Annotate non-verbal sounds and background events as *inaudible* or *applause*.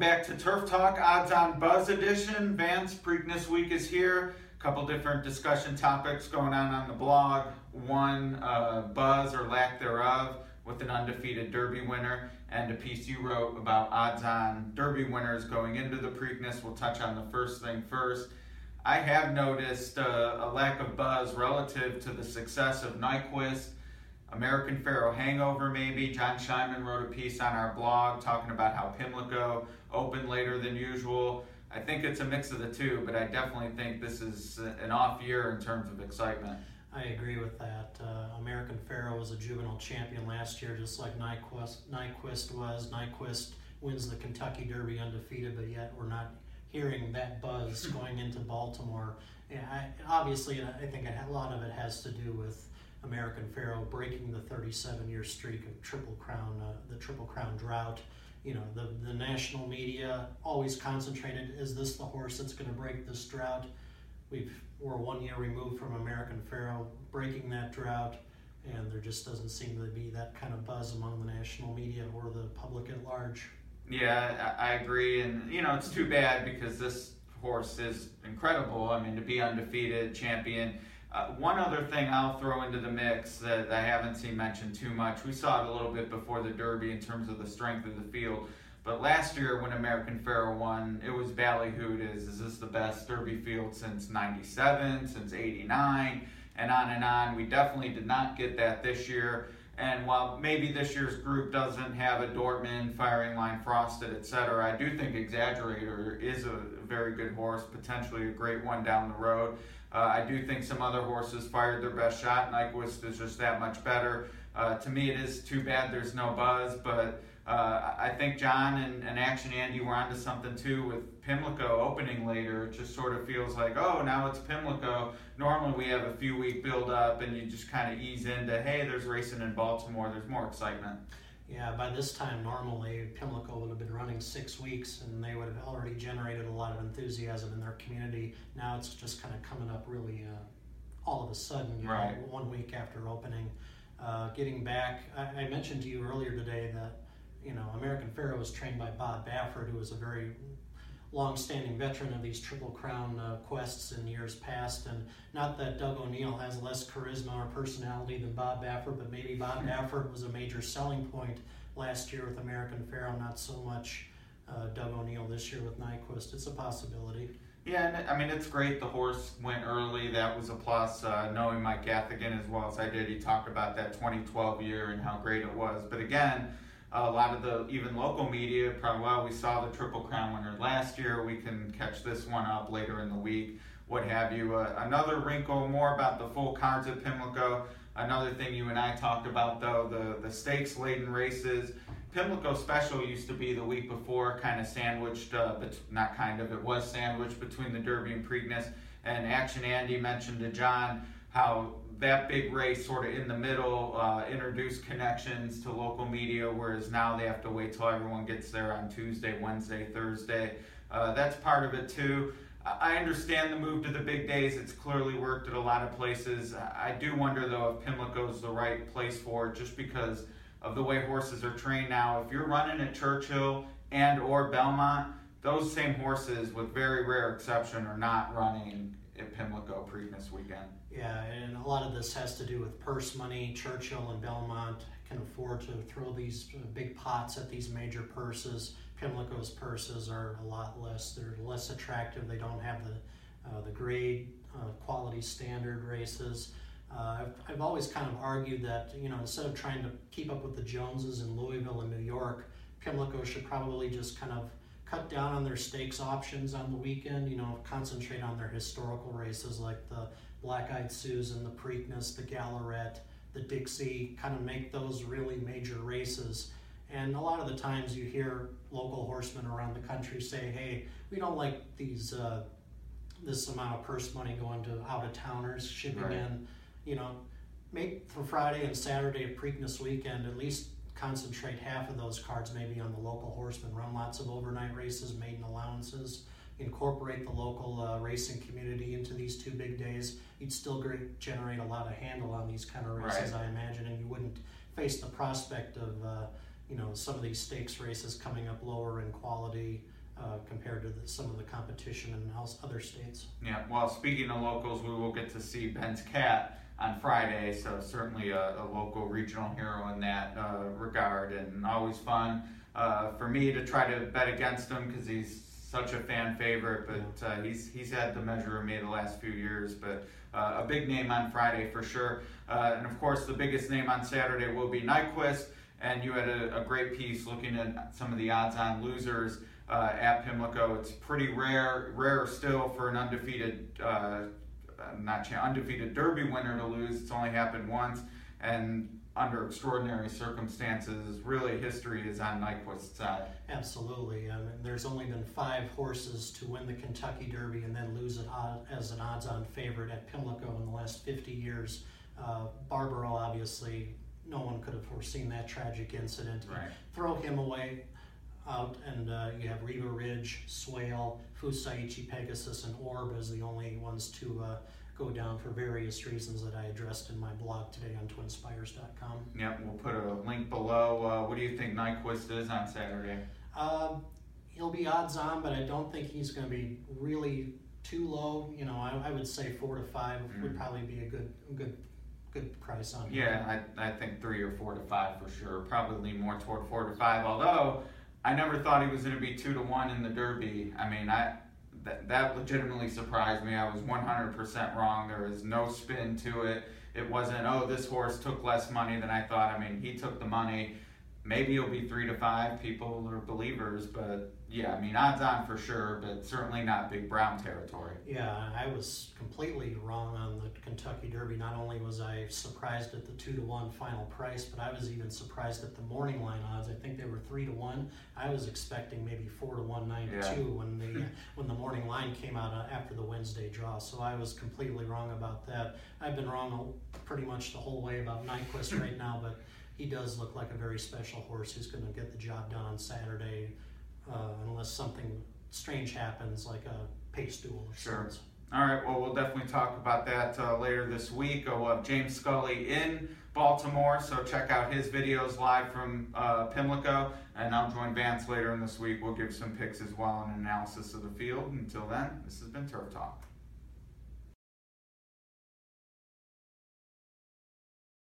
back to Turf Talk, Odds on Buzz edition. Vance Preakness Week is here. A couple different discussion topics going on on the blog. One, uh, buzz or lack thereof with an undefeated Derby winner, and a piece you wrote about odds on Derby winners going into the Preakness. We'll touch on the first thing first. I have noticed uh, a lack of buzz relative to the success of Nyquist American Pharoah hangover, maybe. John Scheinman wrote a piece on our blog talking about how Pimlico opened later than usual. I think it's a mix of the two, but I definitely think this is an off year in terms of excitement. I agree with that. Uh, American Pharoah was a juvenile champion last year, just like Nyquist, Nyquist was. Nyquist wins the Kentucky Derby undefeated, but yet we're not hearing that buzz *laughs* going into Baltimore. Yeah, I, obviously, I think a lot of it has to do with American Pharoah breaking the 37 year streak of Triple Crown, uh, the Triple Crown drought. You know, the, the national media always concentrated is this the horse that's going to break this drought? We've, we're one year removed from American Pharoah breaking that drought, and there just doesn't seem to be that kind of buzz among the national media or the public at large. Yeah, I agree. And, you know, it's too bad because this horse is incredible. I mean, to be undefeated champion uh, one other thing I'll throw into the mix that I haven't seen mentioned too much. We saw it a little bit before the Derby in terms of the strength of the field. But last year when American Pharoah won, it was ballyhooed as is this the best Derby field since 97, since 89, and on and on. We definitely did not get that this year. And while maybe this year's group doesn't have a Dortmund, Firing Line Frosted, etc., I do think Exaggerator is a very good horse, potentially a great one down the road. Uh, I do think some other horses fired their best shot. Nyquist is just that much better. Uh, to me, it is too bad there's no buzz, but uh, I think John and, and, Action Andy were onto something too with Pimlico opening later. It just sort of feels like, oh, now it's Pimlico. Normally we have a few week build up and you just kind of ease into, hey, there's racing in Baltimore. There's more excitement. Yeah, by this time, normally Pimlico would have been running six weeks and they would have already generated a lot of enthusiasm in their community. Now it's just kind of coming up really uh, all of a sudden, right. know, one week after opening. Uh, getting back, I, I, mentioned to you earlier today that, you know, American Pharoah was trained by Bob Baffert, who was a very long-standing veteran of these Triple Crown uh, quests in years past. And not that Doug O'Neill has less charisma or personality than Bob Baffert, but maybe Bob hmm. Baffert was a major selling point last year with American Pharoah, not so much uh, Doug O'Neill this year with Nyquist. It's a possibility. Yeah, and I mean it's great. The horse went early. That was a plus. Uh, knowing Mike Gathagan as well as I did, he talked about that 2012 year and how great it was. But again, a lot of the even local media probably well we saw the triple crown winner last year. We can catch this one up later in the week what have you. Uh, another wrinkle more about the full cards at pimlico. Another thing you and i talked about though the, the stakes laden races. Pimlico special used to be the week before kind of sandwiched uh, but not kind of it was sandwiched between the derby and preakness. And action andy mentioned to john how that big race sort of in the middle uh, introduced connections to local media, whereas now they have to wait till everyone gets there on Tuesday, Wednesday, Thursday. Uh, that's part of it too. I understand the move to the big days. It's clearly worked at a lot of places. I do wonder though if Pimlico is the right place for it, just because of the way horses are trained now. If you're running at Churchill and or Belmont, those same horses, with very rare exception, are not running at Pimlico Preakness weekend. Yeah, and a lot of this has to do with purse money. Churchill and Belmont can afford to throw these big pots at these major purses. Pimlico's purses are a lot less. They're less attractive. They don't have the uh, the grade uh, quality standard races. Uh, I've, I've always kind of argued that you know instead of trying to keep up with the Joneses in Louisville and New York, Pimlico should probably just kind of cut down on their stakes options on the weekend. You know, concentrate on their historical races like the Black Eyed Susan, the Preakness, the Gallorette, the Dixie, kind of make those really major races. And a lot of the times you hear local horsemen around the country say, hey, we don't like these uh, this amount of purse money going to out of towners shipping right. in. You know, make for Friday and Saturday of Preakness weekend, at least concentrate half of those cards maybe on the local horsemen. Run lots of overnight races, maiden allowances incorporate the local uh, racing community into these two big days, you'd still great, generate a lot of handle on these kind of races, right. I imagine, and you wouldn't face the prospect of uh, you know some of these stakes races coming up lower in quality uh, compared to the, some of the competition in other states. Yeah, well, speaking of locals, we will get to see Ben's cat on Friday, so certainly a, a local regional hero in that uh, regard, and always fun uh, for me to try to bet against him because he's such a fan favorite. But uh, he's he's had the measure of me the last few years, but uh, a big name on Friday for sure, uh, and of course the biggest name on Saturday will be Nyquist. And you had a, a great piece looking at some of the odds-on losers uh, at Pimlico. It's pretty rare, rare still for an undefeated, uh, not cha- undefeated Derby winner to lose. It's only happened once, and under extraordinary circumstances, really history is on Nyquist's side. Absolutely. Um, there's only been five horses to win the Kentucky Derby and then lose it as an odds-on favorite at Pimlico in the last 50 years. Uh, Barbaro, obviously, no one could have foreseen that tragic incident. Right. Throw him away out, and uh, you have Riva Ridge, Swale, Fusaichi, Pegasus, and Orb as the only ones to uh, go down for various reasons that I addressed in my blog today on twinspires.com. Yep, we'll put a link below. Uh, what do you think Nyquist is on Saturday? Uh, he'll be odds on, but I don't think he's going to be really too low. You know, I, I would say four to five Mm. would probably be a good, good, good price on him. Yeah, I, I think three or four to five for sure. Probably lean more toward four to five. Although I never thought he was going to be two to one in the Derby. I mean, I that, that legitimately surprised me. I was 100% wrong. There was no spin to it. It wasn't, oh, this horse took less money than I thought. I mean, he took the money. Maybe it'll be three to five. People are believers, but yeah, I mean, odds on for sure, but certainly not big brown territory. Yeah, I was completely wrong on the Kentucky Derby. Not only was I surprised at the two to one final price, but I was even surprised at the morning line odds. I think they were three to one. I was expecting maybe four to one, nine Yeah. to two when *laughs* the when the morning line came out uh, after the Wednesday draw. So I was completely wrong about that. I've been wrong pretty much the whole way about Nyquist right now, but he does look like a very special horse who's going to get the job done on Saturday, uh, unless something strange happens like a pace duel or Sure. sorts. All right, well, we'll definitely talk about that uh, later this week. Uh, We'll have James Scully in Baltimore, so check out his videos live from uh, Pimlico. And I'll join Vance later in this week. We'll give some picks as well and analysis of the field. Until then, this has been Turf Talk.